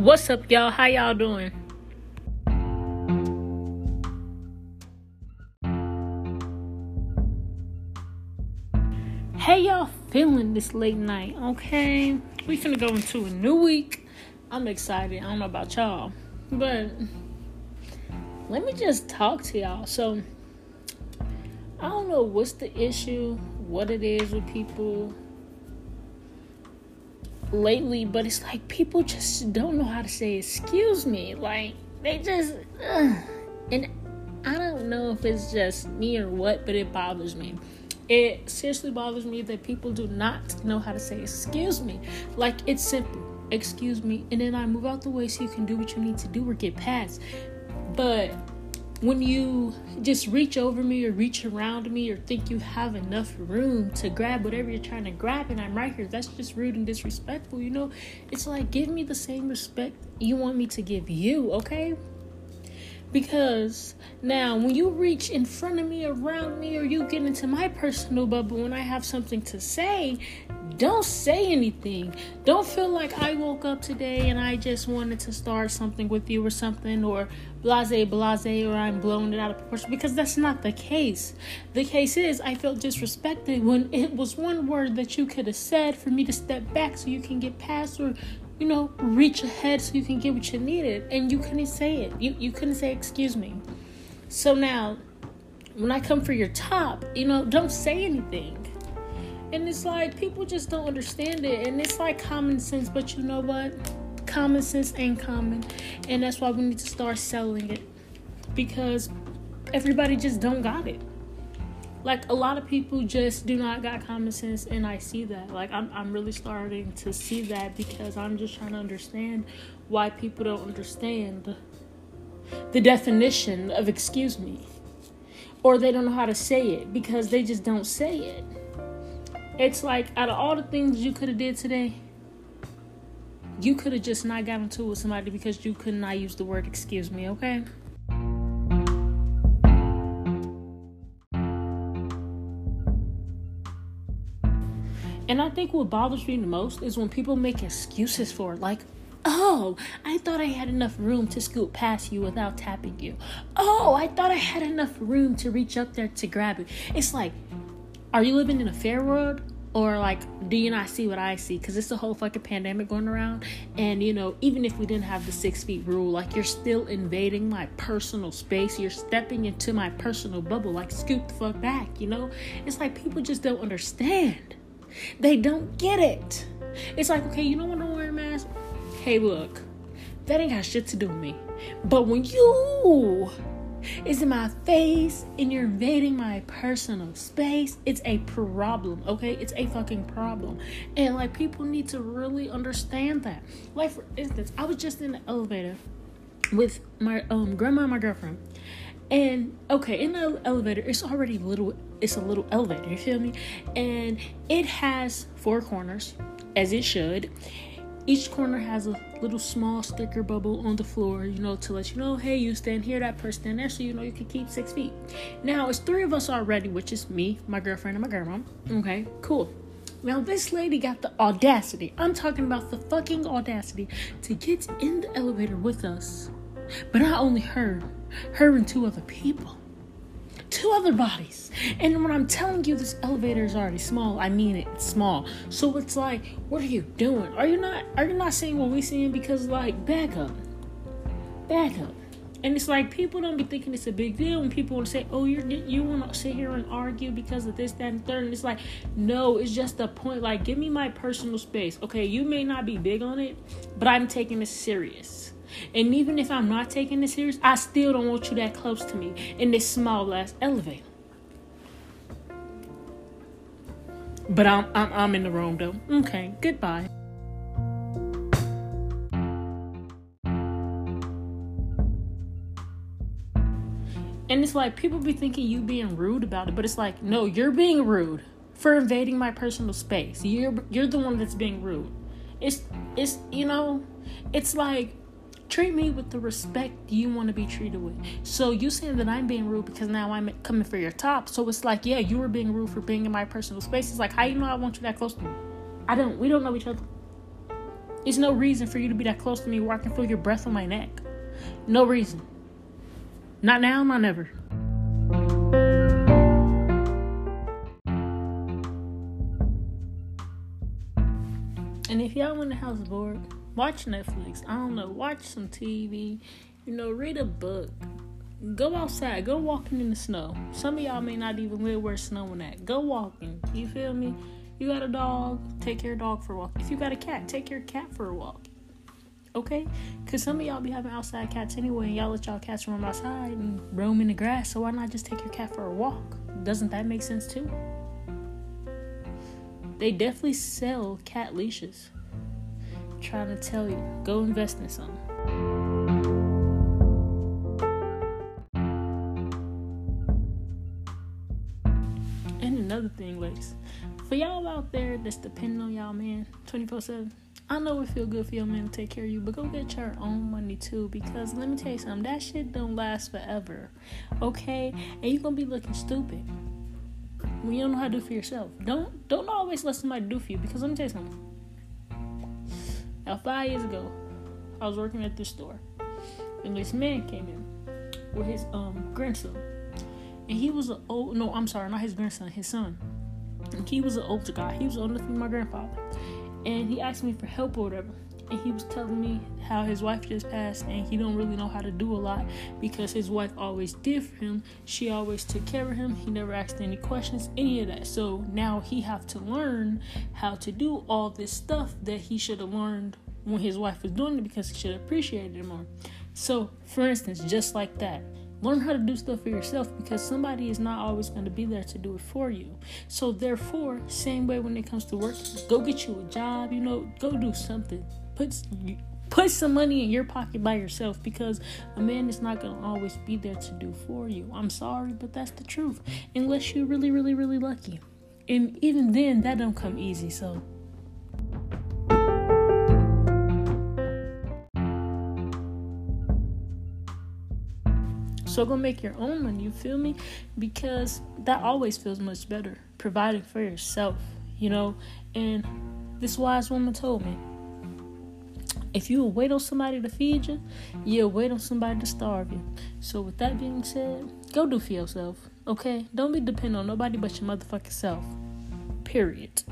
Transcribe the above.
What's up, y'all? How y'all doing? How y'all feeling this late night? Okay, we finna go into a new week. I'm excited. I don't know about y'all, but let me just talk to y'all. So, I don't know what's the issue, what it is with people lately, but it's like people just don't know how to say excuse me. Like they just ugh. and I don't know if it's just me or what, but it bothers me. It seriously bothers me that people do not know how to say excuse me. Like it's simple. Excuse me, and then I move out the way so you can do what you need to do or get past. But when you just reach over me or reach around me or think you have enough room to grab whatever you're trying to grab and I'm right here, that's just rude and disrespectful, you know? It's like give me the same respect you want me to give you, okay? Because now, when you reach in front of me, around me, or you get into my personal bubble when I have something to say, don't say anything. Don't feel like I woke up today and I just wanted to start something with you or something, or blase, blase, or I'm blowing it out of proportion, because that's not the case. The case is, I felt disrespected when it was one word that you could have said for me to step back so you can get past, or you know, reach ahead so you can get what you needed. And you couldn't say it. You you couldn't say excuse me. So now when I come for your top, you know, don't say anything. And it's like people just don't understand it. And it's like common sense, but you know what? Common sense ain't common. And that's why we need to start selling it. Because everybody just don't got it like a lot of people just do not got common sense and i see that. Like I'm, I'm really starting to see that because i'm just trying to understand why people don't understand the definition of excuse me or they don't know how to say it because they just don't say it. It's like out of all the things you could have did today you could have just not gotten to with somebody because you could not use the word excuse me okay And I think what bothers me the most is when people make excuses for it. Like, oh, I thought I had enough room to scoot past you without tapping you. Oh, I thought I had enough room to reach up there to grab you. It's like, are you living in a fair world? Or like, do you not see what I see? Because it's a whole fucking pandemic going around. And you know, even if we didn't have the six feet rule, like you're still invading my personal space. You're stepping into my personal bubble. Like, scoot the fuck back, you know? It's like people just don't understand. They don't get it. It's like, okay, you don't want to wear a mask? Hey, look, that ain't got shit to do with me. But when you is in my face and you're invading my personal space, it's a problem, okay? It's a fucking problem. And like people need to really understand that. Like for instance, I was just in the elevator with my um grandma and my girlfriend. And okay, in the elevator, it's already little it's a little elevator, you feel me? And it has four corners, as it should. Each corner has a little small sticker bubble on the floor, you know, to let you know, hey, you stand here, that person stand there, so you know you can keep six feet. Now it's three of us already, which is me, my girlfriend, and my grandma. Okay, cool. Now this lady got the audacity. I'm talking about the fucking audacity to get in the elevator with us. But not only her, her and two other people two other bodies. And when I'm telling you this elevator is already small, I mean it, it's small. So it's like, what are you doing? Are you not are you not seeing what we're seeing? Because like back up. Back up. And it's like people don't be thinking it's a big deal when people want to say, "Oh, you're you want to sit here and argue because of this, that, and third. And it's like, no, it's just a point. Like, give me my personal space. Okay, you may not be big on it, but I'm taking this serious. And even if I'm not taking this serious, I still don't want you that close to me in this small ass elevator. But I'm I'm I'm in the room though. Okay, goodbye. And it's like people be thinking you being rude about it, but it's like, no, you're being rude for invading my personal space. You're you're the one that's being rude. It's it's you know, it's like treat me with the respect you want to be treated with. So you saying that I'm being rude because now I'm coming for your top. So it's like, yeah, you were being rude for being in my personal space. It's like, how you know I want you that close to me? I don't. We don't know each other. There's no reason for you to be that close to me where I can feel your breath on my neck. No reason. Not now, not never. And if y'all in the house bored, watch Netflix. I don't know, watch some TV. You know, read a book. Go outside. Go walking in the snow. Some of y'all may not even live where snowing at. Go walking. You feel me? You got a dog, take your dog for a walk. If you got a cat, take your cat for a walk. Okay? Because some of y'all be having outside cats anyway, and y'all let y'all cats roam outside and roam in the grass. So why not just take your cat for a walk? Doesn't that make sense too? They definitely sell cat leashes. Trying to tell you, go invest in some. And another thing, ladies, for y'all out there that's depending on y'all man 24 7, I know it feel good for your man to take care of you, but go get your own money too. Because let me tell you something, that shit don't last forever. Okay? And you gonna be looking stupid. When you don't know how to do for yourself. Don't don't always let somebody do for you because let me tell you something. Now five years ago, I was working at this store. And this man came in with his um grandson. And he was an old no, I'm sorry, not his grandson, his son he was an older guy. He was older than my grandfather. And he asked me for help or whatever. And he was telling me how his wife just passed and he don't really know how to do a lot because his wife always did for him. She always took care of him. He never asked any questions, any of that. So now he have to learn how to do all this stuff that he should have learned when his wife was doing it because he should have appreciated it more. So, for instance, just like that, Learn how to do stuff for yourself because somebody is not always going to be there to do it for you. So, therefore, same way when it comes to work, go get you a job, you know, go do something. Put put some money in your pocket by yourself because a man is not going to always be there to do for you. I'm sorry, but that's the truth. Unless you're really really really lucky. And even then that don't come easy. So, So go make your own money, you feel me? Because that always feels much better. Providing for yourself, you know? And this wise woman told me if you wait on somebody to feed you, you'll wait on somebody to starve you. So with that being said, go do for yourself. Okay? Don't be dependent on nobody but your motherfucking self. Period.